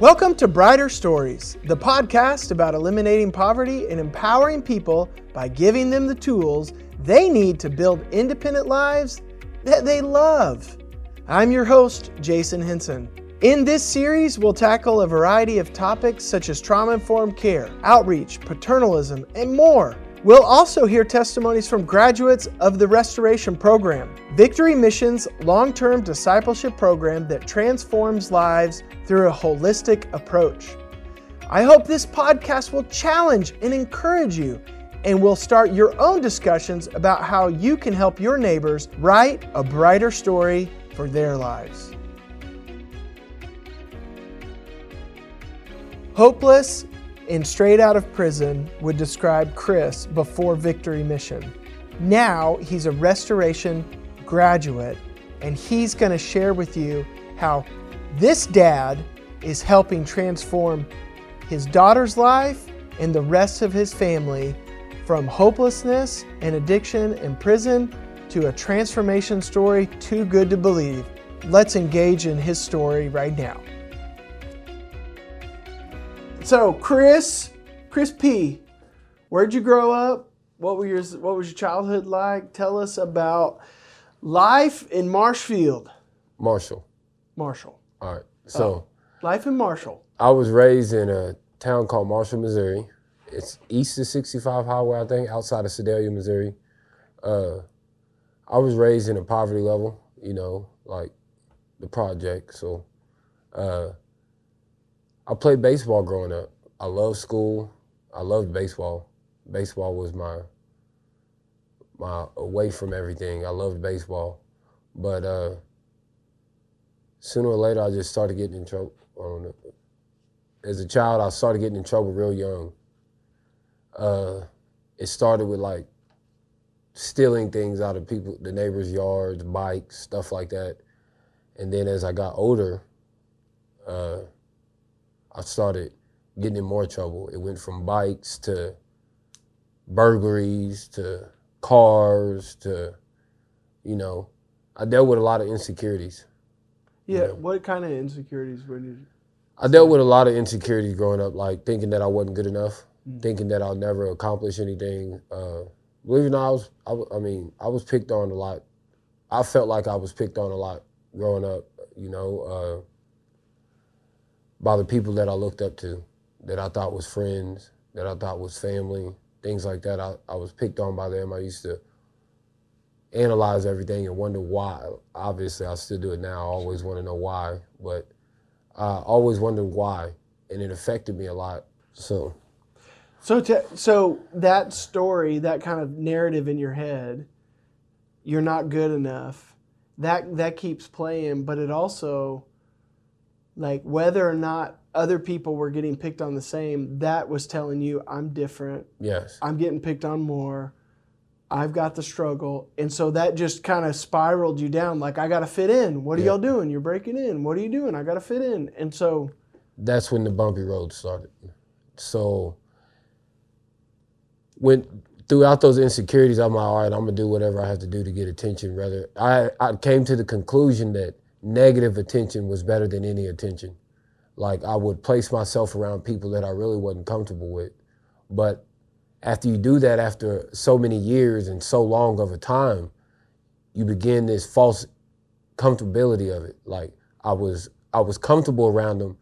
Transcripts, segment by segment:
Welcome to Brighter Stories, the podcast about eliminating poverty and empowering people by giving them the tools they need to build independent lives that they love. I'm your host, Jason Henson. In this series, we'll tackle a variety of topics such as trauma informed care, outreach, paternalism, and more. We'll also hear testimonies from graduates of the Restoration Program, Victory Mission's long term discipleship program that transforms lives through a holistic approach. I hope this podcast will challenge and encourage you, and will start your own discussions about how you can help your neighbors write a brighter story for their lives. Hopeless and straight out of prison would describe Chris before Victory Mission. Now he's a restoration graduate, and he's going to share with you how this dad is helping transform his daughter's life and the rest of his family from hopelessness and addiction and prison to a transformation story too good to believe. Let's engage in his story right now. So, Chris, Chris P, where'd you grow up? What were your what was your childhood like? Tell us about life in Marshfield. Marshall. Marshall. All right. So, Life in Marshall. I was raised in a town called Marshall, Missouri. It's east of 65 Highway, I think, outside of Sedalia, Missouri. Uh, I was raised in a poverty level, you know, like the project. So, uh, I played baseball growing up. I loved school. I loved baseball. Baseball was my my away from everything. I loved baseball, but uh, sooner or later, I just started getting in trouble. Know. As a child, I started getting in trouble real young. Uh, it started with like stealing things out of people, the neighbors' yards, bikes, stuff like that. And then as I got older, uh, I started getting in more trouble. It went from bikes to burglaries to cars to, you know, I dealt with a lot of insecurities. Yeah, Yeah. what kind of insecurities were you? I dealt with a lot of insecurities growing up, like thinking that I wasn't good enough, thinking that I'll never accomplish anything. Uh, believe it or not, I was, I, I mean, I was picked on a lot. I felt like I was picked on a lot growing up, you know, uh, by the people that I looked up to, that I thought was friends, that I thought was family, things like that. I, I was picked on by them. I used to analyze everything and wonder why. Obviously, I still do it now. I always want to know why, but I always wondered why, and it affected me a lot. So, So, to, so that story, that kind of narrative in your head, you're not good enough. That that keeps playing, but it also, like whether or not other people were getting picked on the same, that was telling you I'm different. yes, I'm getting picked on more. I've got the struggle, and so that just kind of spiraled you down. Like I got to fit in. What are Yeah. y'all doing? You're breaking in. What are you doing? I got to fit in. And so, that's when the bumpy road started. So, when throughout those insecurities, I'm like, all right, I'm gonna do whatever I have to do to get attention. Rather, I I came to the conclusion that negative attention was better than any attention. Like I would place myself around people that I really wasn't comfortable with, but after you do that after so many years and so long of a time, you begin this false comfortability of it. Like I was I was comfortable around them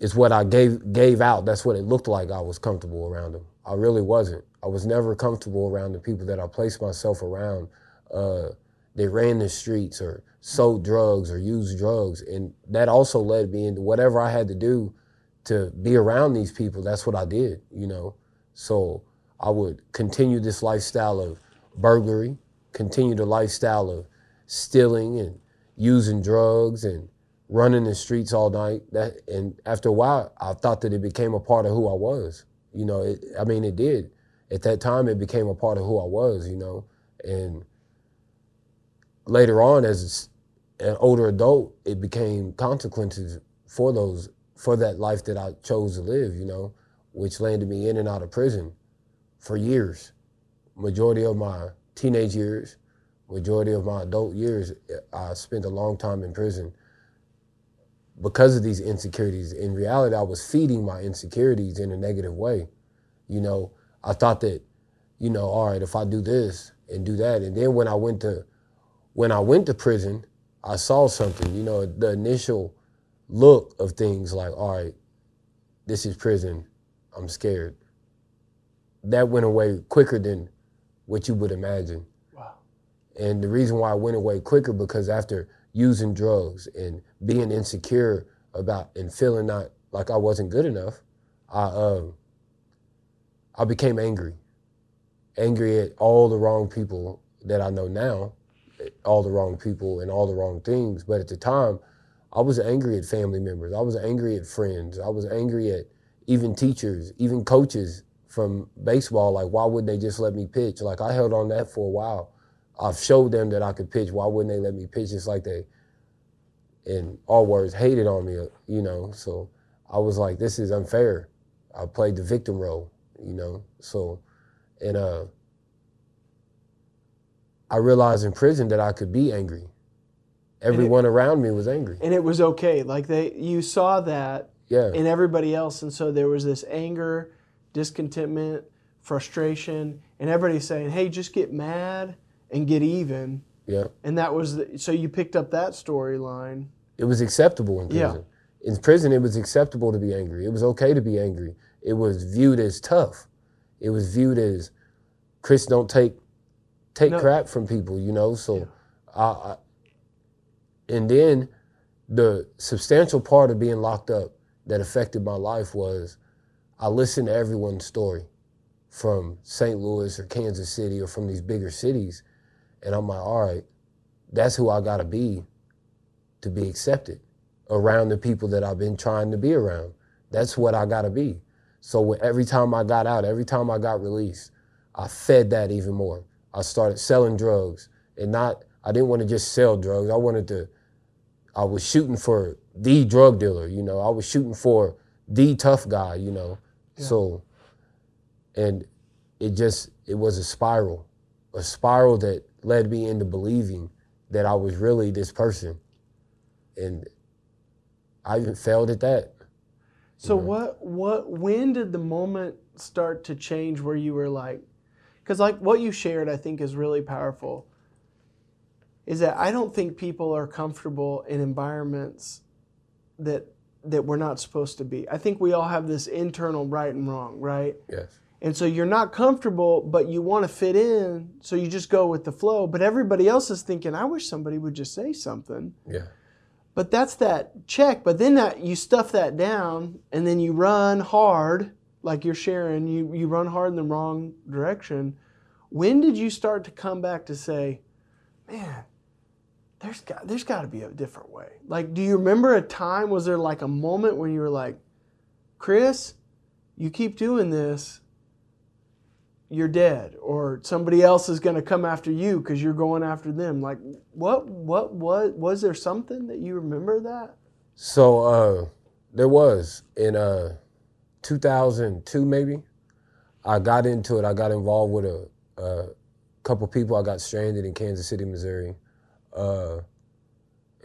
is what I gave gave out. That's what it looked like I was comfortable around them. I really wasn't. I was never comfortable around the people that I placed myself around. Uh, they ran the streets or sold drugs or used drugs, and that also led me into whatever I had to do to be around these people. That's what I did, you know. So I would continue this lifestyle of burglary, continue the lifestyle of stealing and using drugs and running the streets all night. That and after a while, I thought that it became a part of who I was. You know, it, I mean, it did. At that time, it became a part of who I was. You know, and later on, as an older adult, it became consequences for those for that life that I chose to live. You know, which landed me in and out of prison for years. Majority of my teenage years, majority of my adult years, I spent a long time in prison because of these insecurities. In reality, I was feeding my insecurities in a negative way. You know, I thought that, you know, all right, if I do this and do that, and then when I went to when I went to prison, I saw something, you know, the initial look of things like, all right, this is prison. I'm scared. That went away quicker than what you would imagine. Wow. And the reason why I went away quicker because after using drugs and being insecure about and feeling not like I wasn't good enough, I um I became angry. Angry at all the wrong people that I know now, all the wrong people and all the wrong things. But at the time, I was angry at family members. I was angry at friends. I was angry at even teachers, even coaches from baseball. Like, why wouldn't they just let me pitch? Like, I held on that for a while. I've showed them that I could pitch. Why wouldn't they let me pitch? It's like they, in all words, hated on me, you know. So I was like, this is unfair. I played the victim role, you know. So, and uh, I realized in prison that I could be angry. Everyone around me was angry. And it was okay. Like they you saw that Yeah. in everybody else and so there was this anger, discontentment, frustration, and everybody saying, "Hey, just get mad and get even." Yeah. And that was the, so you picked up that storyline. It was acceptable in prison. Yeah. prison. In prison, it was acceptable to be angry. It was okay to be angry. It was viewed as tough. It was viewed as Chris don't take take No. crap from people, you know. So, I, I, and then the substantial part of being locked up that affected my life was I listened to everyone's story from St. Louis or Kansas City or from these bigger cities, and I'm like, all right, that's who I gotta be to be accepted around the people that I've been trying to be around. That's what I gotta be. So every time I got out, every time I got released, I fed that even more. I started selling drugs and not, I didn't want to just sell drugs. I wanted to, I was shooting for the drug dealer, you know, I was shooting for the tough guy, you know. So, and it just, it was a spiral, a spiral that led me into believing that I was really this person. And I even failed at that. So what what when did the moment start to change where you were like cuz like what you shared I think is really powerful is that I don't think people are comfortable in environments that that we're not supposed to be. I think we all have this internal right and wrong, right? Yes. And so you're not comfortable, but you want to fit in, so you just go with the flow. But everybody else is thinking, I wish somebody would just say something. Yeah. But that's that check. But then that you stuff that down and then you run hard, like you're sharing, you, you run hard in the wrong direction. When did you start to come back to say, man, there's got there's got to be a different way? Like, do you remember a time? Was there like a moment when you were like, Chris, you keep doing this, you're dead, or somebody else is going to come after you because you're going after them. Like, what, what, what, was there something that you remember that? So uh, there was in uh, 2002 maybe. I got into it. I got involved with a, a couple people. I got stranded in Kansas City, Missouri, uh,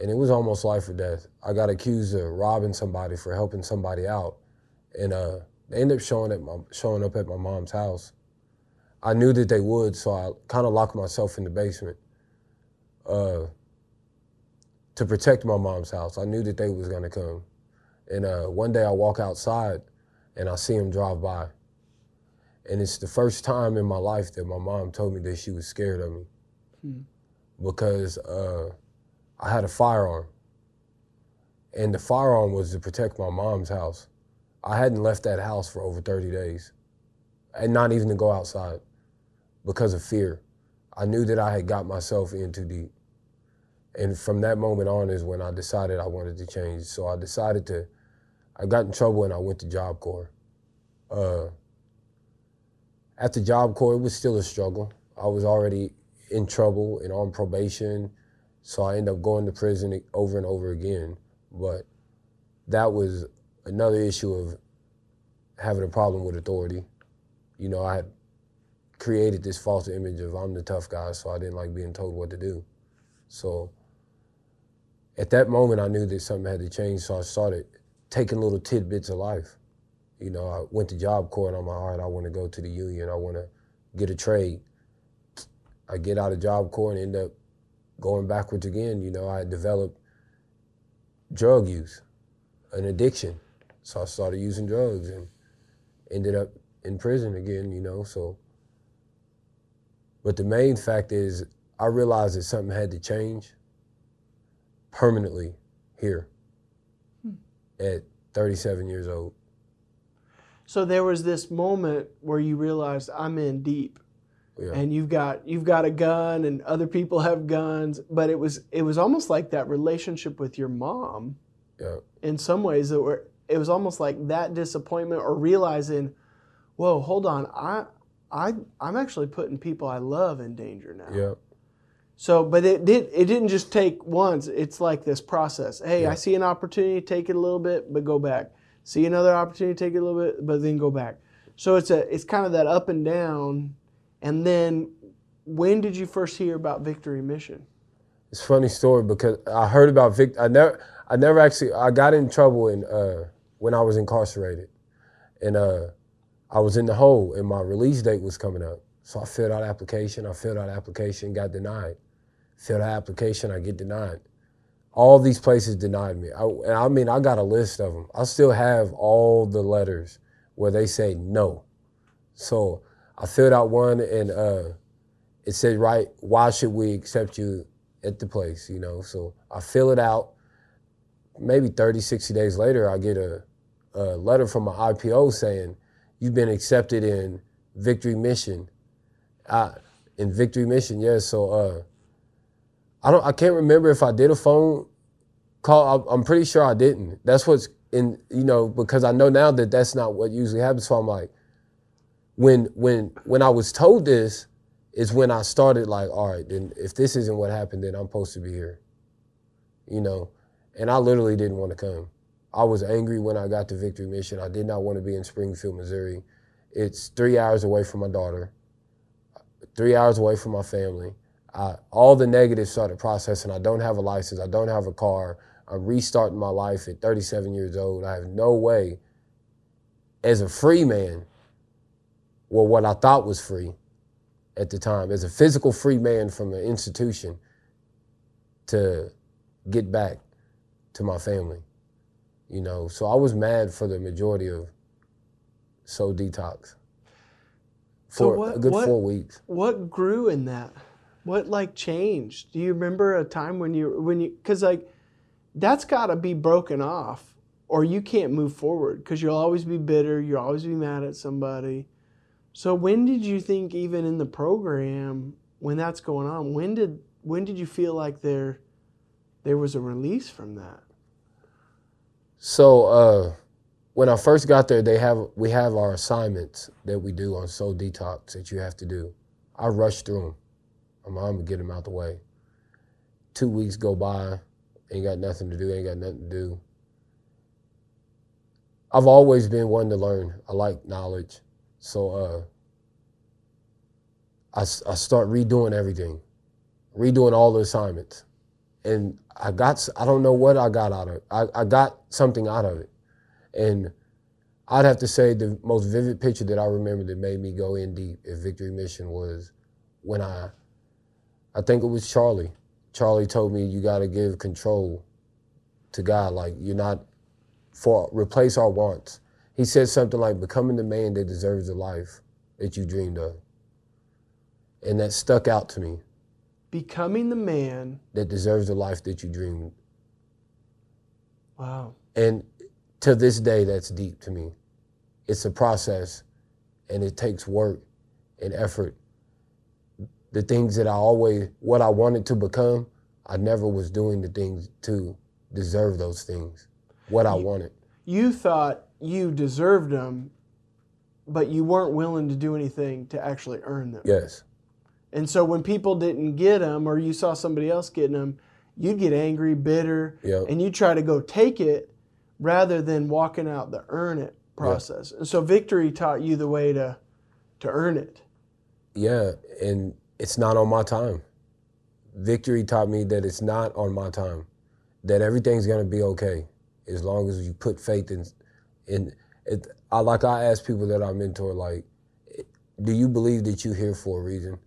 and it was almost life or death. I got accused of robbing somebody for helping somebody out, and uh, they ended up showing at my, showing up at my mom's house. I knew that they would, so I kind of locked myself in the basement. Uh, to protect my mom's house. I knew that they was gonna come. And uh, one day I walk outside and I see him drive by. And it's the first time in my life that my mom told me that she was scared of me. Because uh, I had a firearm. And the firearm was to protect my mom's house. I hadn't left that house for over 30 days. And not even to go outside because of fear. I knew that I had got myself in too deep and from that moment on is when I decided I wanted to change. So I decided to, I got in trouble and I went to Job Corps. Uh, after Job Corps, it was still a struggle. I was already in trouble and on probation, so I ended up going to prison over and over again. But that was another issue of having a problem with authority. You know, I had created this false image of I'm the tough guy, so I didn't like being told what to do. So, at that moment, I knew that something had to change. So I started taking little tidbits of life. You know, I went to Job Corps and I'm like, all right, I want to go to the union. I want to get a trade. I get out of Job Corps and end up going backwards again. You know, I developed drug use, an addiction. So I started using drugs and ended up in prison again, you know. So, but the main fact is, I realized that something had to change permanently here. At 37 years old. So there was this moment where you realized I'm in deep. Yeah. And you've got you've got a gun and other people have guns, but it was it was almost like that relationship with your mom. Yeah. In some ways that were it was almost like that disappointment or realizing, whoa, hold on, I I I'm actually putting people I love in danger now. Yeah. So, but it did. It didn't just take once. It's like this process. Hey, yeah. I see an opportunity, take it a little bit, but go back. See another opportunity, take it a little bit, but then go back. So it's a. It's kind of that up and down. And then, when did you first hear about Victory Mission? It's a funny story because I heard about Vic. I never. I never actually. I got in trouble in uh, when I was incarcerated, and uh, I was in the hole, and my release date was coming up. So I filled out application. I filled out application, got denied fill the application, I get denied. All these places denied me. I, and I mean, I got a list of them. I still have all the letters where they say no. So I filled out one and uh, it said, right, why should we accept you at the place, you know? So I fill it out. Maybe 30, 60 days later, I get a, a letter from my IPO saying, you've been accepted in Victory Mission. I, in Victory Mission, yes. Yeah, so uh, I don't. I can't remember if I did a phone call. I'm pretty sure I didn't. That's what's in. You know, because I know now that that's not what usually happens. So I'm like, when when when I was told this, is when I started like, all right, then if this isn't what happened, then I'm supposed to be here. You know, and I literally didn't want to come. I was angry when I got to Victory Mission. I did not want to be in Springfield, Missouri. It's three hours away from my daughter, three hours away from my family. I, all the negatives started processing. I don't have a license. I don't have a car. I'm restarting my life at 37 years old. I have no way, as a free man, well, what I thought was free at the time, as a physical free man from an institution, to get back to my family. You know, so I was mad for the majority of Soul Detox for so what, a good what, four weeks. What grew in that? What like changed? Do you remember a time when you when you because like that's got to be broken off or you can't move forward because you'll always be bitter. You'll always be mad at somebody. So when did you think even in the program when that's going on? When did when did you feel like there there was a release from that? So uh, when I first got there, they have we have our assignments that we do on Soul Detox that you have to do. I rushed through them. I'm, gonna get him out the way. Two weeks go by, ain't got nothing to do, ain't got nothing to do. I've always been one to learn. I like knowledge. So uh, I, I start redoing everything, redoing all the assignments. And I got, I don't know what I got out of it. I, I got something out of it. And I'd have to say the most vivid picture that I remember that made me go in deep at Victory Mission was when I I think it was Charlie. Charlie told me you got to give control to God. Like you're not for replace our wants. He said something like becoming the man that deserves the life that you dreamed of. And that stuck out to me. Becoming the man that deserves the life that you dreamed. Wow. And to this day, that's deep to me. It's a process and it takes work and effort the things that I always, what I wanted to become, I never was doing the things to deserve those things, what I wanted. You thought you deserved them, but you weren't willing to do anything to actually earn them. Yes. And so when people didn't get them or you saw somebody else getting them, you'd get angry, bitter, yep. and you try to go take it rather than walking out the earn it process. Yep. And so victory taught you the way to to earn it. Yeah, and it's not on my time. Victory taught me that it's not on my time. that everything's gonna be okay as long as you put faith in in it. I like I ask people that I mentor like, do you believe that you're here for a reason?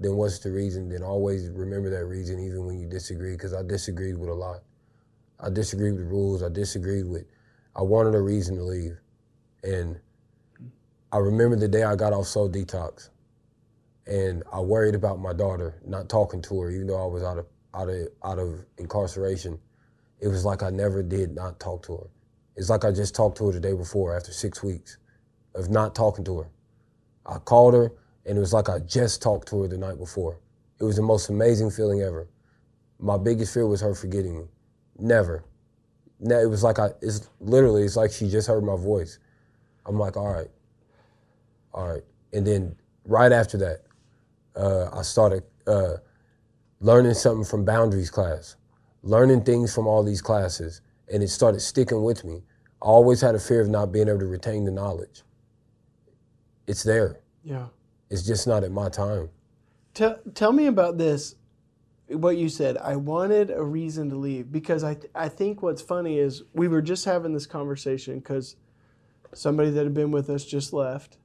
Then what's the reason? Then always remember that reason even when you disagree because I disagreed with a lot. I disagreed with rules. I disagreed with. I wanted a reason to leave, and I remember the day I got off Soul Detox, and I worried about my daughter, not talking to her, even though I was out of out of out of incarceration. It was like I never did not talk to her. It's like I just talked to her the day before after six weeks of not talking to her. I called her, and it was like I just talked to her the night before. It was the most amazing feeling ever. My biggest fear was her forgetting me. Never. No, it was like I. It's literally. It's like she just heard my voice. I'm like, all right, all right. And then right after that, uh, I started uh, learning something from boundaries class, learning things from all these classes, and it started sticking with me. I always had a fear of not being able to retain the knowledge. It's there. Yeah. It's just not at my time. Tell tell me about this. What you said. I wanted a reason to leave because I th- I think what's funny is we were just having this conversation because somebody that had been with us just left,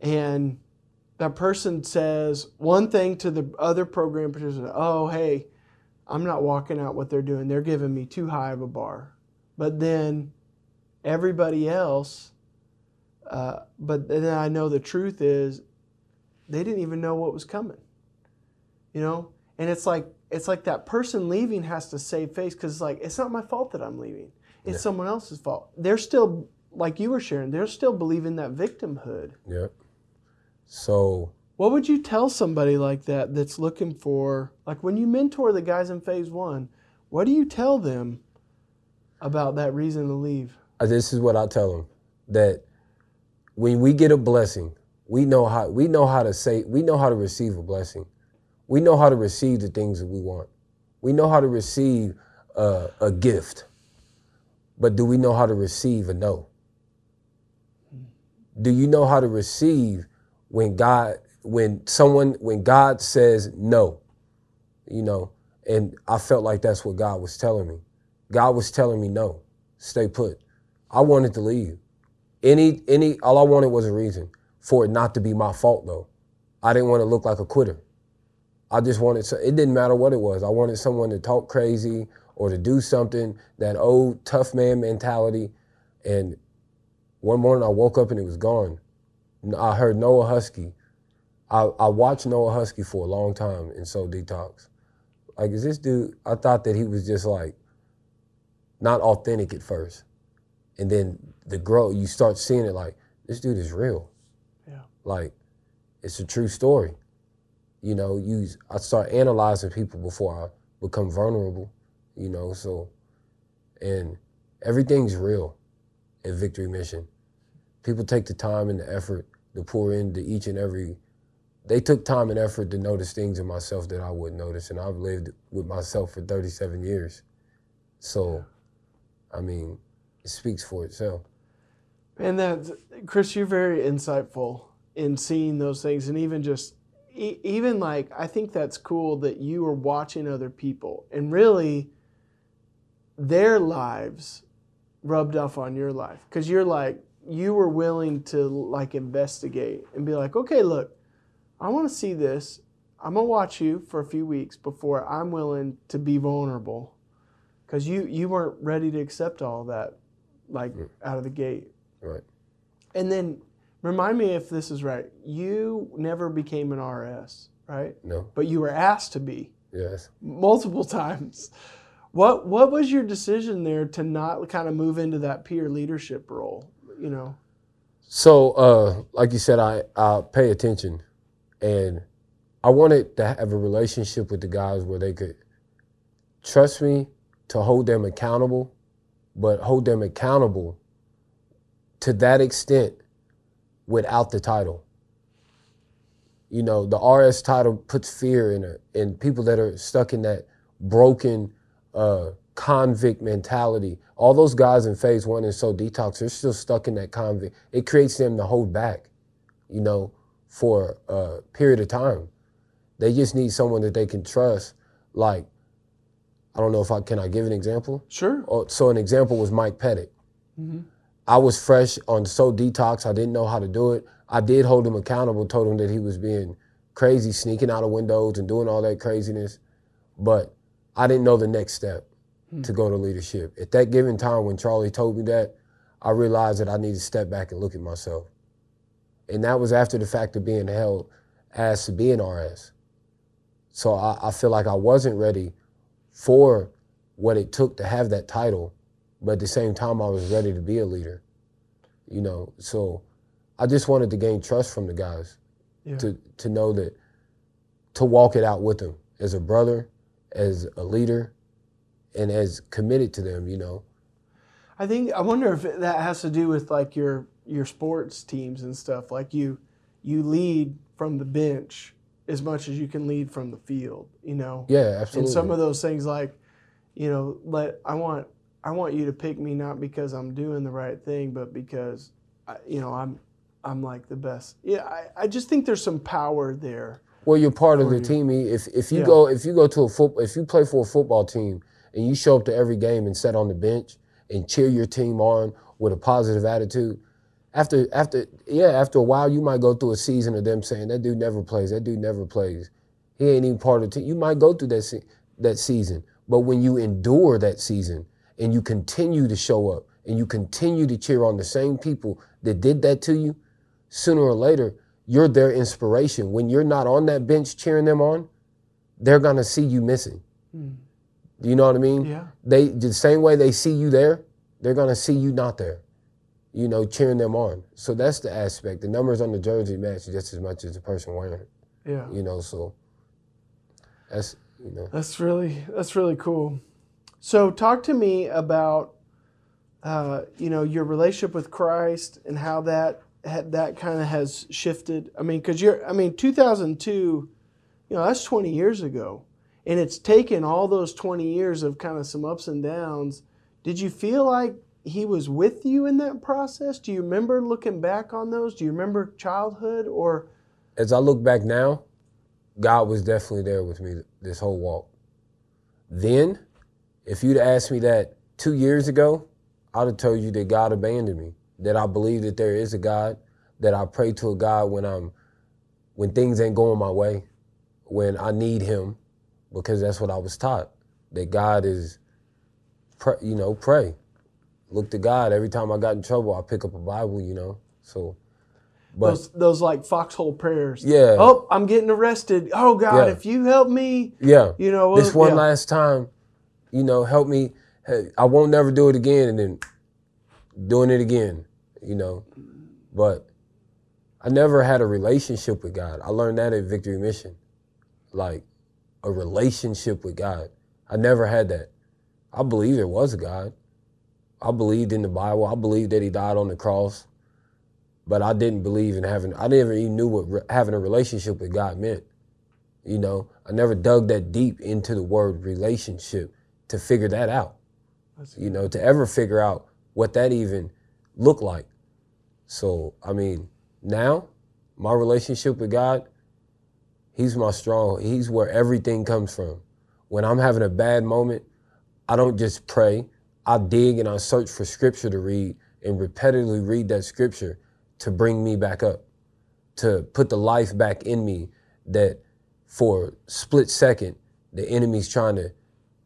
and that person says one thing to the other program participant. Oh, hey, I'm not walking out what they're doing. They're giving me too high of a bar. But then everybody else, uh, but then I know the truth is they didn't even know what was coming. You know? And it's like it's like that person leaving has to save face because it's like it's not my fault that I'm leaving. It's Yeah. someone else's fault. They're still like you were sharing, they're still believing that victimhood. Yep. So What would you tell somebody like that that's looking for, like when you mentor the guys in phase one, what do you tell them about that reason to leave? uh, this is what I tell them that when we get a blessing, we know how we know how to say we know how to receive a blessing. We know how to receive the things that we want. We know how to receive uh, a gift. But do we know how to receive a no? Do you know how to receive when God when someone when God says no? You know, and I felt like that's what God was telling me. God was telling me no, stay put. I wanted to leave. Any any all I wanted was a reason for it not to be my fault though. I didn't want to look like a quitter. I just wanted so it didn't matter what it was. I wanted someone to talk crazy or to do something that old tough man mentality. And one morning I woke up and it was gone. I heard Noah Husky. I, I watched Noah Husky for a long time in Soul Detox. Like, is this dude? I thought that he was just like not authentic at first, and then the growth you start seeing it like this dude is real. Yeah. Like, it's a true story. You know, you I start analyzing people before I become vulnerable. You know, so and everything's real at Victory Mission. People take the time and the effort to pour into each and every. They took time and effort to notice things in myself that I wouldn't notice, and I've lived with myself for 37 years. So, I mean, it speaks for itself. And that, Chris, you're very insightful in seeing those things, and even just, even like, I think that's cool that you are watching other people and really their lives rubbed off on your life because you're like, you were willing to like investigate and be like, okay, look, I want to see this. I'm gonna watch you for a few weeks before I'm willing to be vulnerable, because you you weren't ready to accept all that, like mm. out of the gate. Right. And then remind me if this is right. You never became an RS, right? No. But you were asked to be Yes. multiple times. What what was your decision there to not kind of move into that peer leadership role? You know. So, uh, like you said, I, I pay attention, and I wanted to have a relationship with the guys where they could trust me to hold them accountable, but hold them accountable to that extent without the title. You know, the RS title puts fear in it, in people that are stuck in that broken uh, convict mentality. All those guys in phase one and Soul Detox, they're still stuck in that convict. It creates them to hold back, you know, for a period of time. They just need someone that they can trust. Like, I don't know if I can I give an example. Sure. Oh, So an example was Mike Pettit. Mm-hmm. I was fresh on Soul Detox. I didn't know how to do it. I did hold him accountable, told him that he was being crazy, sneaking out of windows and doing all that craziness. But I didn't know the next step to go to leadership. At that given time when Charlie told me that, I realized that I needed to step back and look at myself. And that was after the fact of being held as to be an RS. So I, I feel like I wasn't ready for what it took to have that title, but at the same time, I was ready to be a leader. You know, so I just wanted to gain trust from the guys Yeah. to to know that to walk it out with them as a brother, as a leader, and as committed to them. You know, I think I wonder if that has to do with like your your sports teams and stuff. Like you you lead from the bench as much as you can lead from the field. You know. yeah, absolutely. And some of those things like, you know, let I want I want you to pick me not because I'm doing the right thing, but because I, you know I'm I'm like the best. Yeah, I, I just think there's some power there. Well, you're part of the you. team. If if you Yeah. go if you go to a football if you play for a football team and you show up to every game and sit on the bench and cheer your team on with a positive attitude, after after yeah after a while you might go through a season of them saying that dude never plays that dude never plays he ain't even part of the team. You might go through that se- that season, but when you endure that season and you continue to show up and you continue to cheer on the same people that did that to you, sooner or later you're their inspiration. When you're not on that bench cheering them on, they're gonna see you missing. Do you know what I mean? Yeah. They the same way they see you there, they're gonna see you not there. You know, cheering them on. So that's the aspect. The numbers on the jersey match just as much as the person wearing it. Yeah. You know, so that's you know. That's really that's really cool. So talk to me about uh, you know your relationship with Christ and how that had, that kind of has shifted. I mean, because you're I mean 2002, you know that's 20 years ago, and it's taken all those 20 years of kind of some ups and downs. Did you feel like He was with you in that process? Do you remember looking back on those? Do you remember childhood or As I look back now, God was definitely there with me this whole walk. Then, if you'd asked me that two years ago, I'd have told you that God abandoned me. That I believe that there is a God. That I pray to a God when I'm, when things ain't going my way, when I need Him, because that's what I was taught. That God is, pray, you know, pray, look to God. Every time I got in trouble, I pick up a Bible, you know. So, but those those like foxhole prayers? Yeah. Oh, I'm getting arrested. Oh God, Yeah. if you help me, yeah, you know this one yeah. last time, you know, help me. Hey, I won't never do it again, and then doing it again, you know. But I never had a relationship with God. I learned that at Victory Mission, like a relationship with God. I never had that. I believe there was a God. I believed in the Bible. I believed that He died on the cross, but I didn't believe in having. I never even knew what re- having a relationship with God meant. You know, I never dug that deep into the word relationship to figure that out. You know, to ever figure out what that even looked like. So, I mean, now my relationship with God, He's my strong, He's where everything comes from. When I'm having a bad moment, I don't just pray. I dig and I search for scripture to read and repetitively read that scripture to bring me back up, to put the life back in me that for a split second, the enemy's trying to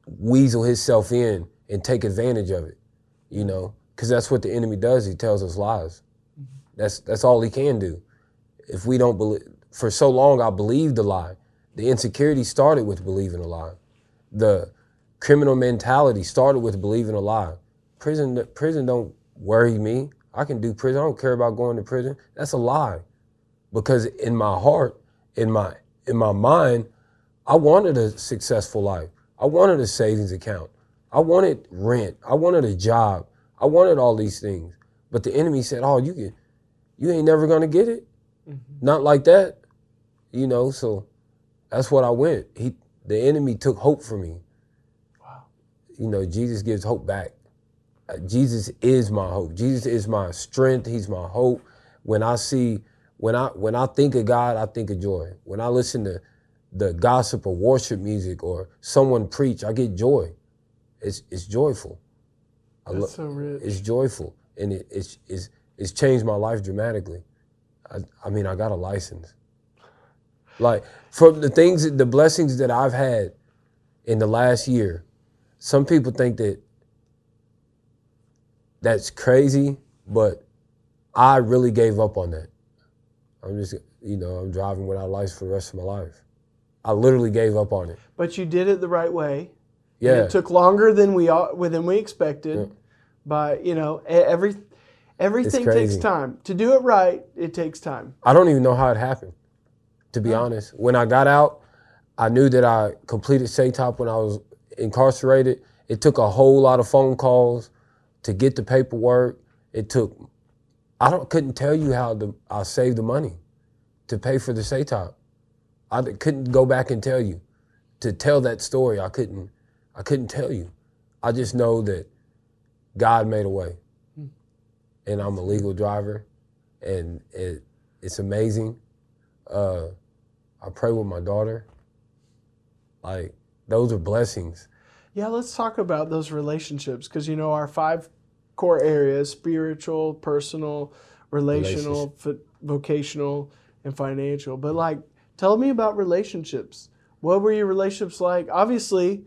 weasel himself in and take advantage of it, you know, because that's what the enemy does. He tells us lies. Mm-hmm. That's that's all he can do. If we don't believe, for so long I believed a lie. The insecurity started with believing a lie. The criminal mentality started with believing a lie. Prison, prison don't worry me. I can do prison. I don't care about going to prison. That's a lie, because in my heart, in my in my mind, I wanted a successful life. I wanted a savings account. I wanted rent. I wanted a job. I wanted all these things. But the enemy said, "Oh, you can, you ain't never gonna get it. Mm-hmm. Not like that." You know. So that's what I went. He, the enemy, took hope from me. Wow. You know, Jesus gives hope back. Uh, Jesus is my hope. Jesus is my strength. He's my hope. When I see, when I when I think of God, I think of joy. When I listen to the gospel or worship music or someone preach, I get joy. it's it's joyful. That's so rich. It's joyful, and it, it's it's it's changed my life dramatically. I, I mean, I got a license. Like from the things, the blessings that I've had in the last year, some people think that that's crazy, but I really gave up on that. I'm just, you know, I'm driving without license for the rest of my life. I literally gave up on it. But you did it the right way. Yeah. It took longer than we all, than we expected. Yeah. But you know, every everything takes time. To do it right, it takes time. I don't even know how it happened, to be honest. When I got out, I knew that I completed SATOP when I was incarcerated. It took a whole lot of phone calls to get the paperwork. It took, I don't couldn't tell you how the, I saved the money to pay for the SATOP. I couldn't go back and tell you. To tell that story, I couldn't, I couldn't tell you. I just know that God made a way. And I'm a legal driver and it, it's amazing. Uh, I pray with my daughter. Like those are blessings. Yeah, let's talk about those relationships because you know our five core areas: spiritual, personal, relational, vo- vocational, and financial. But like, tell me about relationships. What were your relationships like? Obviously,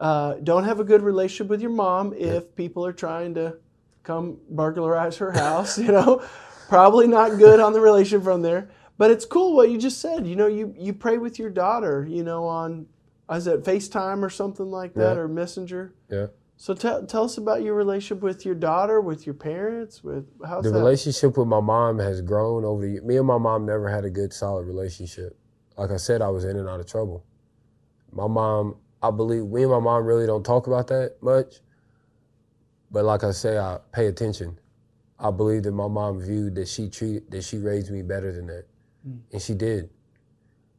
uh, don't have a good relationship with your mom if people are trying to come burglarize her house. You know, probably not good on the relationship from there. But it's cool what you just said. You know, you you pray with your daughter. You know, on is it FaceTime or something like that Yeah. or Messenger? Yeah. So tell tell us about your relationship with your daughter, with your parents, with how's The that? relationship with my mom has grown over the years. Me and my mom never had a good, solid relationship. Like I said, I was in and out of trouble. My mom, I believe, me and my mom really don't talk about that much. But like I say, I pay attention. I believe that my mom viewed that she treated, that she raised me better than that. And she did.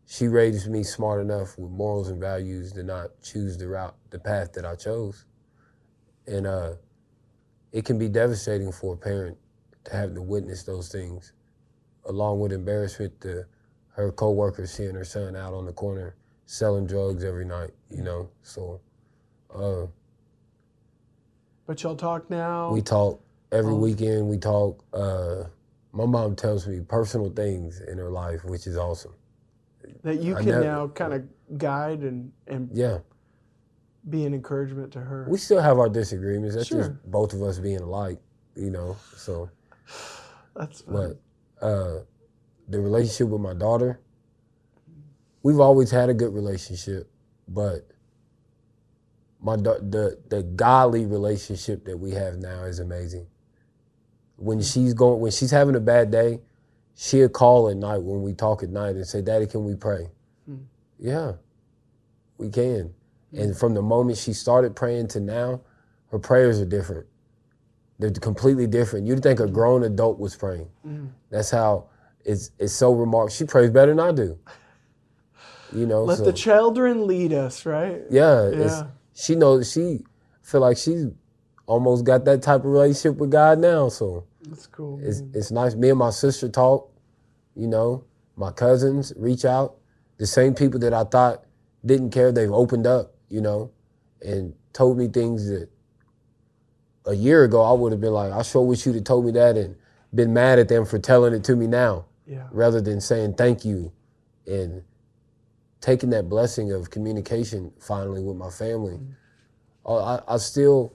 She raised me smart enough with morals and values to not choose the route, the path that I chose. And uh, it can be devastating for a parent to have to witness those things, along with embarrassment to her coworkers seeing her son out on the corner selling drugs every night. You know, so uh, But y'all talk now. we talk every Oh. weekend. We talk. Uh, my mom tells me personal things in her life, which is awesome. that you I can never- now kind of guide and and Yeah, be an encouragement to her. we still have our disagreements. That's Sure. just both of us being alike. You know, so. That's But uh, the relationship with my daughter, we've always had a good relationship, but my the the godly relationship that we have now is amazing. When she's going, when she's having a bad day, she'll call at night when we talk at night and say, "Daddy, can we pray?" Hmm. Yeah, we can. And from the moment she started praying to now, her prayers are different. They're completely different. You'd think a grown adult was praying. Mm. That's how it's it's so remarkable. She prays better than I do. You know, Let so, the children lead us, right? yeah, Yeah. she knows she feel like she's almost got that type of relationship with God now. So That's cool. it's man. it's nice. Me and my sister talk. You know, my cousins reach out. The same people that I thought didn't care, they've opened up. You know, and told me things that a year ago I would have been like, I sure wish you'd have told me that and been mad at them for telling it to me now. Yeah. rather than saying thank you and taking that blessing of communication finally with my family. Uh, I, I still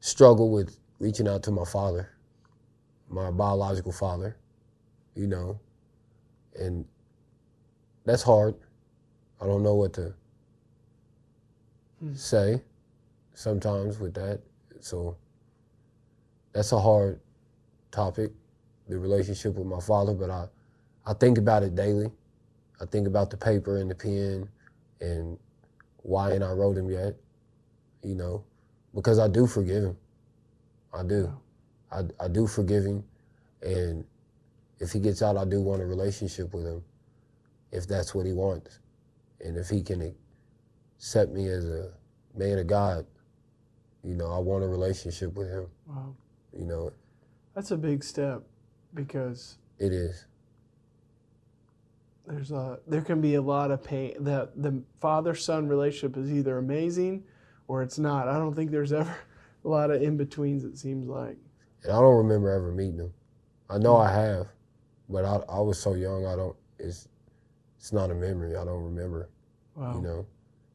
struggle with reaching out to my father, my biological father, you know, and that's hard. I don't know what to hmm. say sometimes with that. So that's a hard topic the relationship with my father, but I, I think about it daily. I think about the paper and the pen and why ain't I wrote him yet, you know, because I do forgive him. I do. I, I do forgive him. And if he gets out, I do want a relationship with him if that's what he wants. And if he can accept me as a man of God, you know, I want a relationship with him, Wow. you know, That's a big step because it is. there's a there can be a lot of pain. The the father son relationship is either amazing or it's not. I don't think there's ever a lot of in betweens. It seems like. And I don't remember ever meeting him. I know I have, but I, I was so young. I don't. It's it's not a memory. I don't remember. Wow. You know,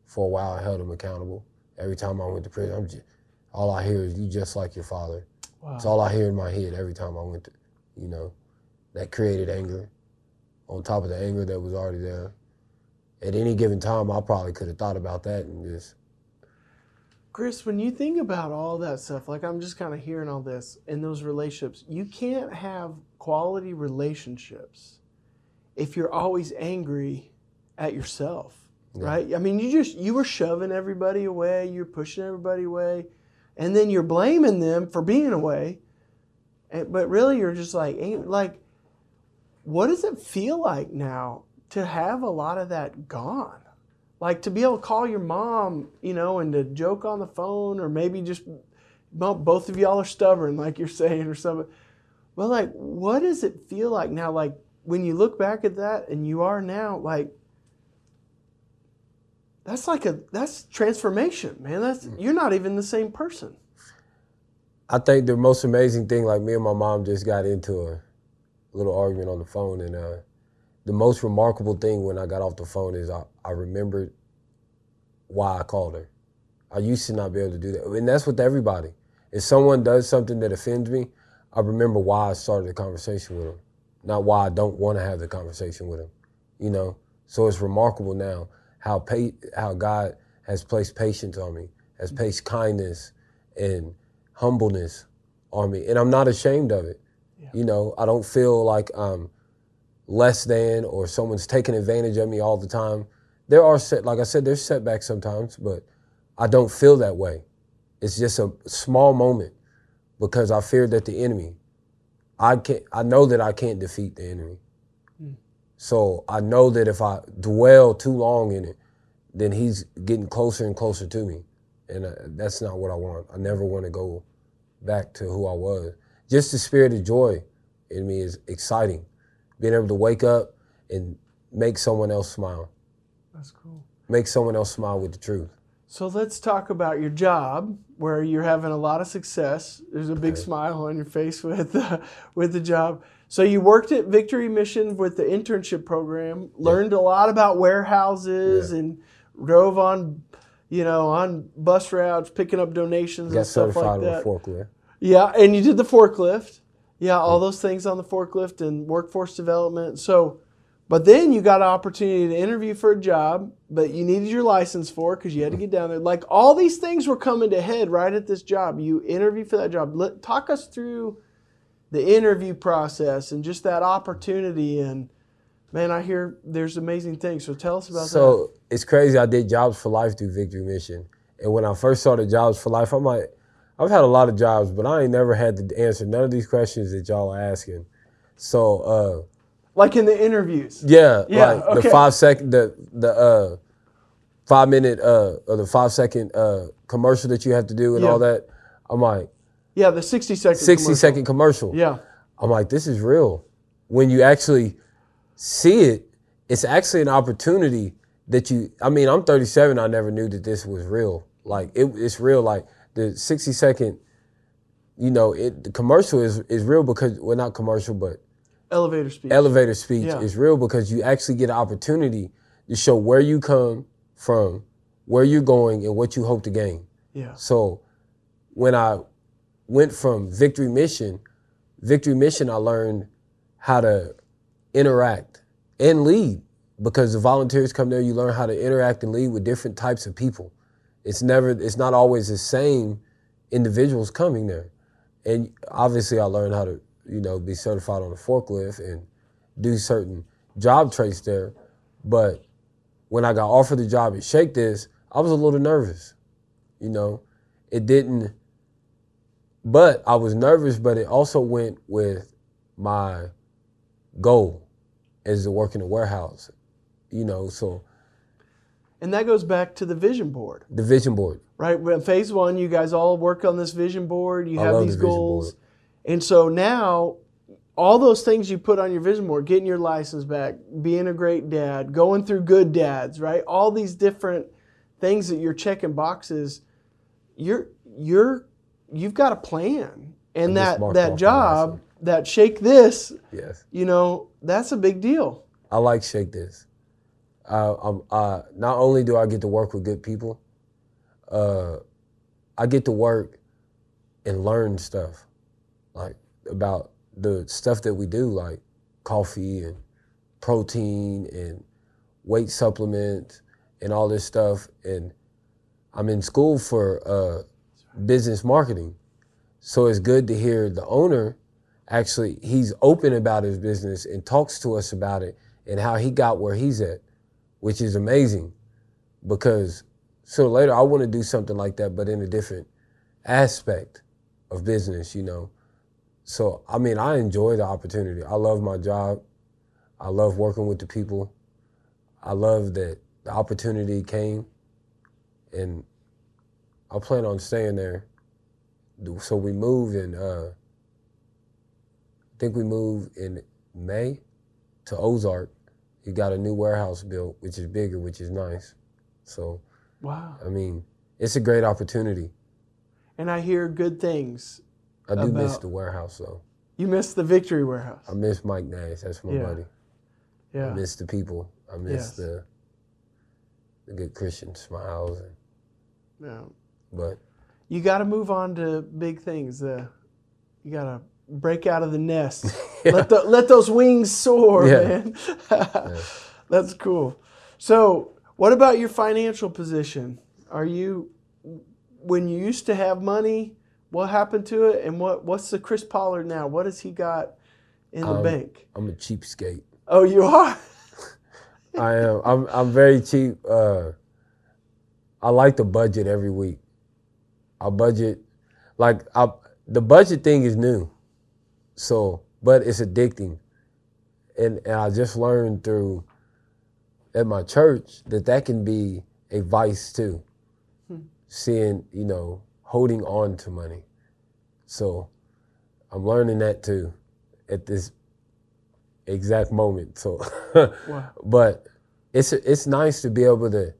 for a while I held him accountable. Every time I went to prison, I'm just, all I hear is you just like your father. Wow. That's all I hear in my head every time I went to, you know, that created anger. On top of the anger that was already there. At any given time, I probably could have thought about that and just Chris, when you think about all that stuff, like I'm just kind of hearing all this in those relationships, you can't have quality relationships if you're always angry at yourself, Yeah. right? I mean, you just you were shoving everybody away, you're pushing everybody away, and then you're blaming them for being away. And, but really, you're just like, like, what does it feel like now to have a lot of that gone? Like to be able to call your mom, you know, and to joke on the phone, or maybe just both of y'all are stubborn, like you're saying, or something. Well, like, what does it feel like now? Like when you look back at that, and you are now, like, that's like a that's transformation, man. That's you're not even the same person. I think the most amazing thing, like me and my mom just got into a little argument on the phone, and uh, the most remarkable thing when I got off the phone is I, I remembered why I called her. I used to not be able to do that, and that's with everybody. If someone does something that offends me, I remember why I started the conversation with them, not why I don't want to have the conversation with them. You know, so it's remarkable now how pa- how God has placed patience on me, has mm-hmm. placed kindness and humbleness on me, and I'm not ashamed of it. Yeah. You know, I don't feel like I'm less than or someone's taking advantage of me all the time. There are set, like I said, there's setbacks sometimes, but I don't feel that way. It's just a small moment because I fear that the enemy, I can't, I know that I can't defeat the enemy. So I know that if I dwell too long in it, then he's getting closer and closer to me. And uh, that's not what I want. I never want to go back to who I was. Just the spirit of joy in me is exciting. Being able to wake up and make someone else smile, That's cool. make someone else smile with the truth. So let's talk about your job, where you're having a lot of success. There's a big Okay. smile on your face with uh, with the job. So you worked at Victory Mission with the internship program, learned a lot about warehouses, Yeah. and drove on, you know, on bus routes, picking up donations Got and stuff certified like on a that. forklift. Yeah, and you did the forklift. Yeah, all those things on the forklift and workforce development. So, but then you got an opportunity to interview for a job, but you needed your license for because you had to get down there. Like all these things were coming to head right at this job. You interview for that job. Let, talk us through the interview process and just that opportunity. And man, I hear there's amazing things. So tell us about that. So it's crazy. I did Jobs for Life through Victory Mission. And when I first saw the Jobs for Life, I'm like, I've had a lot of jobs, but I ain't never had to answer none of these questions that y'all are asking. So uh, Like in the interviews. yeah, Yeah, like okay. the five second, the the uh, five minute uh, or the five second uh, commercial that you have to do and Yeah. all that. I'm like Yeah, the 60 second 60 commercial. second commercial. Yeah. I'm like, this is real. When you actually see it, it's actually an opportunity that you. I mean, I'm 37. I never knew that this was real. Like it, it's real. Like the 60 second. You know, it the commercial is is real because well, not commercial, but Elevator speech. elevator speech Yeah. is real because you actually get an opportunity to show where you come from, where you're going, and what you hope to gain. yeah. So when I went from Victory Mission, Victory Mission, I learned how to interact and lead because the volunteers come there, you learn how to interact and lead with different types of people. It's never, it's not always the same individuals coming there. And obviously, I learned how to, you know, be certified on a forklift and do certain job traits there. But when I got offered the job at Shake This, I was a little nervous. You know, it didn't, but I was nervous, but it also went with my goal is to work in a warehouse. You know, so And that goes back to the vision board, the vision board. right? When phase one, you guys all work on this vision board. You I have these the goals, board. and so now all those things you put on your vision board, getting your license back, being a great dad, going through good dads, right? All these different things that you're checking boxes. you're you're you've got a plan, and just that that job, that shake this, Yes. you know, that's a big deal. I like Shake This. Not only do I get to work with good people, uh, I get to work and learn stuff, like about the stuff that we do, like coffee and protein and weight supplements and all this stuff. And I'm in school for uh, business marketing, so it's good to hear the owner actually he's open about his business and talks to us about it and how he got where he's at, which is amazing because or later I want to do something like that, but in a different aspect of business, you know. So, I mean, I enjoy the opportunity. I love my job. I love working with the people. I love that the opportunity came and I plan on staying there. So we moved in, uh, I think we moved in May to Ozark. He got a new warehouse built, which is bigger, which is nice. So, Wow. I mean, it's a great opportunity. And I hear good things. I do miss the warehouse though. You miss the Victory Warehouse. I miss Mike Nash. That's my Yeah. buddy. I miss the people. I miss Yes. the the good Christian smiles. And, yeah. but You got to move on to big things. Uh, you got to break out of the nest. Let the let those wings soar, Yeah. man. That's cool. So, what about your financial position? Are you when you used to have money? What happened to it? And what what's the Chris Pollard now? What has he got in the Um, bank? I'm a cheapskate. Oh, you are. I am. I'm. I'm very cheap. Uh, I like to budget every week. I budget, like I. The budget thing is new, so but it's addicting, and and I just learned through at my church that that can be a vice too. Hmm. Seeing you know holding on to money, so I'm learning that too at this exact moment. So. Wow. But it's it's nice to be able to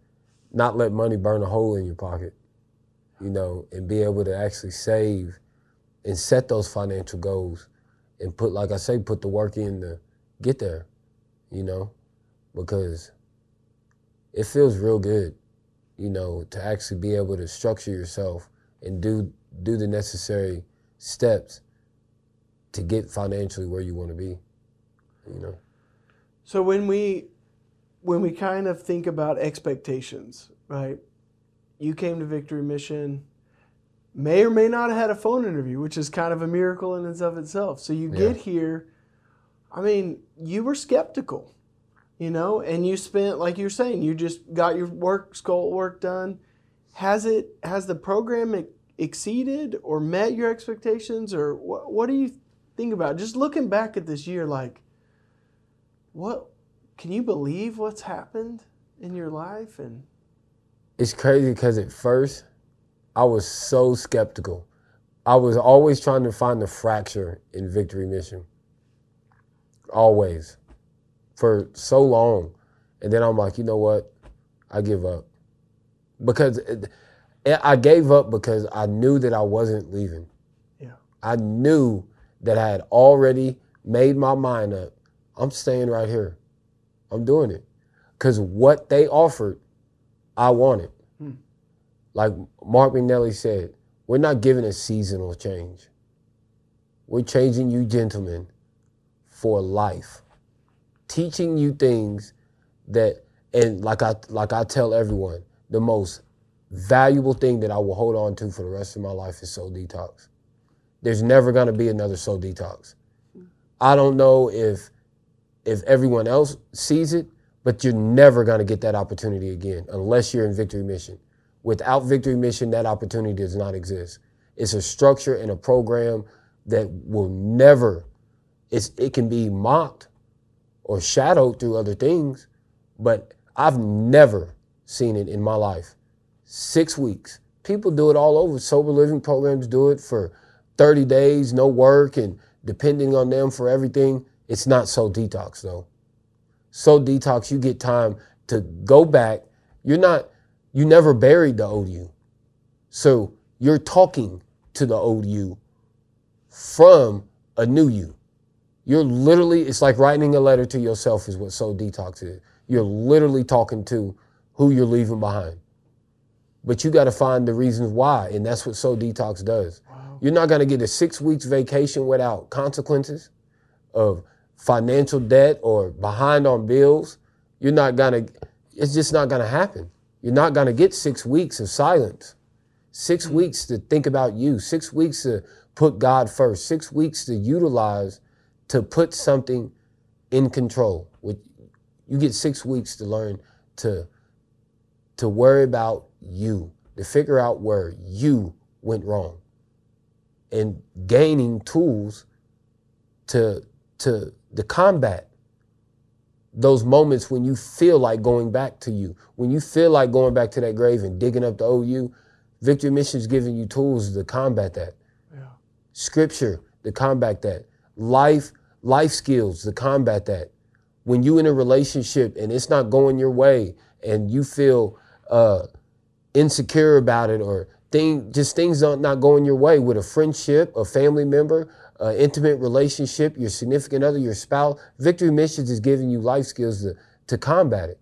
not let money burn a hole in your pocket, you know, and be able to actually save and set those financial goals and put, like I say, put the work in to get there, you know, because it feels real good, you know, to actually be able to structure yourself and do do the necessary steps to get financially where you want to be, you know. So when we when we kind of think about expectations, right? You came to Victory Mission, may or may not have had a phone interview, which is kind of a miracle in and of itself. So you Yeah. get here, I mean, you were skeptical, you know, and you spent like you're saying, you just got your work school work done. Has it has the program exceeded or met your expectations, or what? What do you think about just looking back at this year? Like, what can you believe what's happened in your life and it's crazy because at first I was so skeptical. I was always trying to find the fracture in Victory Mission. Always. For so long. And then I'm like, you know what? I give up. Because it, I gave up because I knew that I wasn't leaving. Yeah. I knew that I had already made my mind up. I'm staying right here. I'm doing it. Because what they offered, I wanted. Like Mark McNally said, we're not giving a seasonal change. We're changing you, gentlemen, for life. Teaching you things that, and like I like I tell everyone, the most valuable thing that I will hold on to for the rest of my life is Soul Detox. There's never gonna be another Soul Detox. I don't know if if everyone else sees it, but you're never gonna get that opportunity again unless you're in Victory Mission. Without Victory Mission, that opportunity does not exist. It's a structure and a program that will never, it can be mocked or shadowed through other things, but I've never seen it in my life. Six weeks. People do it all over. Sober living programs do it for 30 days, no work, and depending on them for everything. It's not Soul Detox though. Soul Detox, you get time to go back. You're not, you never buried the old you. So you're talking to the old you from a new you. You're literally, it's like writing a letter to yourself, is what Soul Detox is. You're literally talking to who you're leaving behind. But you got to find the reasons why, and that's what Soul Detox does. Wow. You're not going to get a six weeks vacation without consequences of financial debt or behind on bills. You're not going to, it's just not going to happen. You're not going to get six weeks of silence, 6 mm-hmm. weeks to think about you, six weeks to put God first, six weeks to utilize to put something in control. You get six weeks to learn to, to worry about you, to figure out where you went wrong, and gaining tools to, to the combat those moments when you feel like going back to you, when you feel like going back to that grave and digging up the OU, Victory Mission is giving you tools to combat that. Yeah. Scripture to combat that. Life, life skills to combat that. When you in a relationship and it's not going your way and you feel uh, insecure about it or thing, just things are not going your way with a friendship, a family member, uh, intimate relationship, your significant other, your spouse. Victory Missions is giving you life skills to, to combat it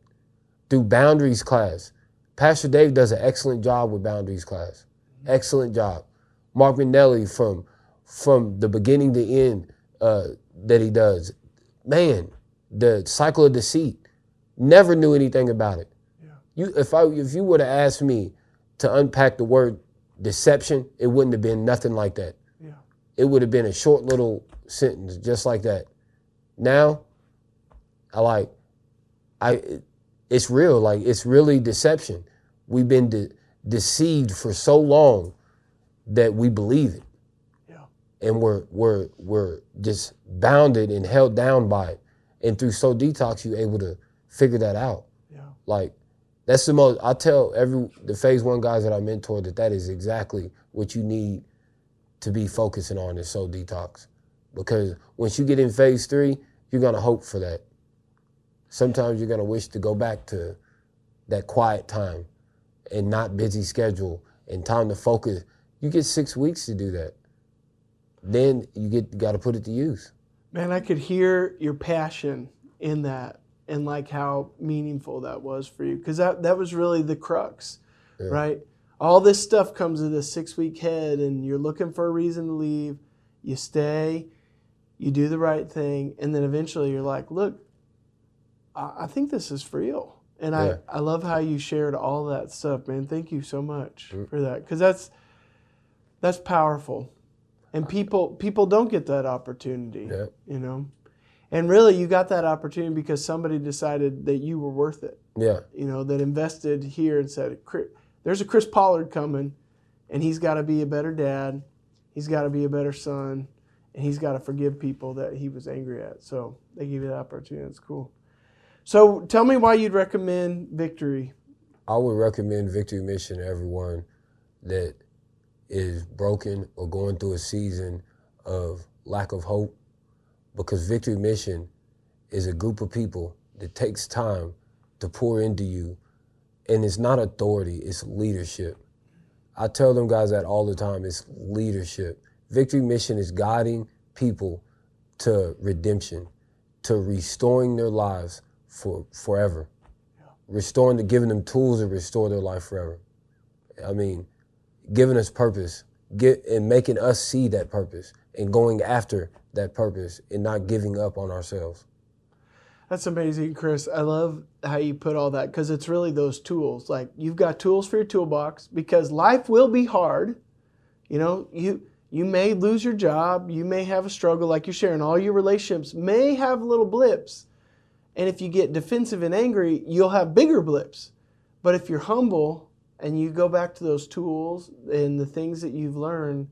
through boundaries class. Pastor Dave does an excellent job with boundaries class. Excellent job. Mark Manelli from from the beginning to end uh, that he does. Man, the cycle of deceit. Never knew anything about it. Yeah. You if I if you would have asked me to unpack the word deception, it wouldn't have been nothing like that it would have been a short little sentence just like that. Now, I like, I, it's real. Like it's really deception. We've been de- deceived for so long that we believe it, yeah. and we're we're we're just bounded and held down by it. And through Soul Detox, you're able to figure that out. Yeah. Like that's the most. I tell every the phase one guys that I mentor that that is exactly what you need to be focusing on is Soul Detox. Because once you get in phase three, you're gonna hope for that. Sometimes you're gonna wish to go back to that quiet time and not busy schedule and time to focus. You get six weeks to do that. Then you get gotta put it to use. Man, I could hear your passion in that and like how meaningful that was for you. Because that, that was really the crux, yeah. right? All this stuff comes with a six week head and you're looking for a reason to leave. You stay you do the right thing and then eventually you're like look i, think this is for real. And yeah. I, I love how you shared all that stuff man. Thank you so much mm. for that because that's that's powerful. And people people don't get that opportunity yeah. you know? And really you got that opportunity because somebody decided that you were worth it. Yeah. You know that invested here and said there's a Chris Pollard coming, and he's got to be a better dad. He's got to be a better son, and he's got to forgive people that he was angry at. So they give you that opportunity. It's cool. So tell me why you'd recommend Victory. I would recommend Victory Mission to everyone that is broken or going through a season of lack of hope because Victory Mission is a group of people that takes time to pour into you and it's not authority, it's leadership. I tell them guys that all the time. It's leadership. Victory Mission is guiding people to redemption, to restoring their lives for forever, restoring to giving them tools to restore their life forever. I mean, giving us purpose, get and making us see that purpose and going after that purpose and not giving up on ourselves. That's amazing, Chris. I love how you put all that because it's really those tools. Like you've got tools for your toolbox because life will be hard. You know, you you may lose your job, you may have a struggle like you're sharing. All your relationships may have little blips. And if you get defensive and angry, you'll have bigger blips. But if you're humble and you go back to those tools and the things that you've learned,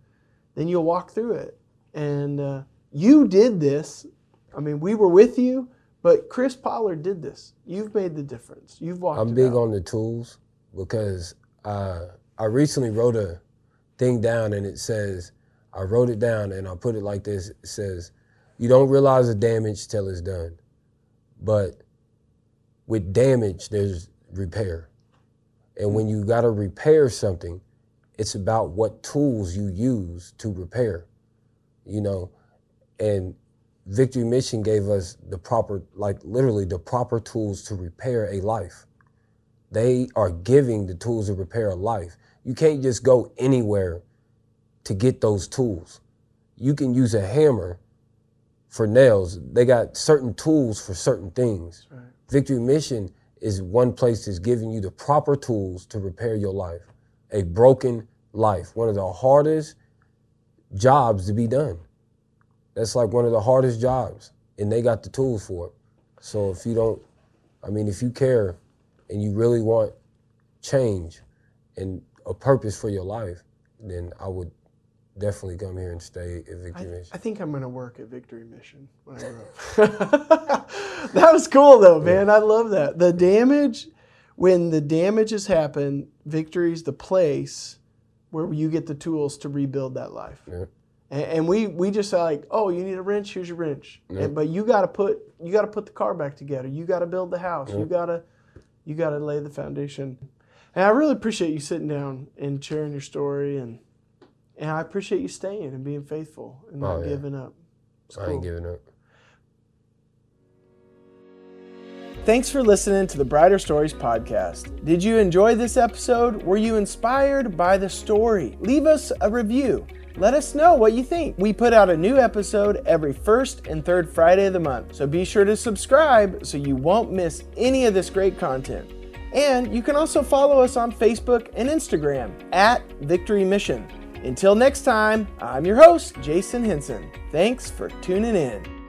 then you'll walk through it. And uh, you did this. I mean, we were with you but Chris Pollard did this. You've made the difference. You've walked. I'm big out. on the tools because uh, I recently wrote a thing down and it says, I wrote it down and I put it like this. It says, you don't realize the damage till it's done. But with damage, there's repair. And when you got to repair something, It's about what tools you use to repair, you know, and Victory Mission gave us the proper, like literally the proper tools to repair a life. They are giving the tools to repair a life. You can't just go anywhere to get those tools. You can use a hammer for nails. They got certain tools for certain things. Right. Victory Mission is one place that's giving you the proper tools to repair your life. A broken life, one of the hardest jobs to be done. That's like one of the hardest jobs, and they got the tools for it. So if you don't, I mean, if you care and you really want change and a purpose for your life, then I would definitely come here and stay at Victory I, Mission. I think I'm going to work at Victory Mission when I grow up. that was cool though, man. Yeah. I love that. The damage, when the damage has happened, Victory's the place where you get the tools to rebuild that life. Yeah. And, and we we just like, oh, you need a wrench. Here's your wrench. Yeah. And, but you got to put you got to put the car back together. You got to build the house. You got to you got to lay the foundation. And I really appreciate you sitting down and sharing your story and and I appreciate you staying and being faithful and not oh, yeah. giving up. I ain't giving up. Thanks for listening to the Brighter Stories podcast. Did you enjoy this episode? Were you inspired by the story? Leave us a review. Let us know what you think. We put out a new episode every first and third Friday of the month, so be sure to subscribe so you won't miss any of this great content. And you can also follow us on Facebook and Instagram at Victory Mission. Until next time, I'm your host, Jason Henson. Thanks for tuning in.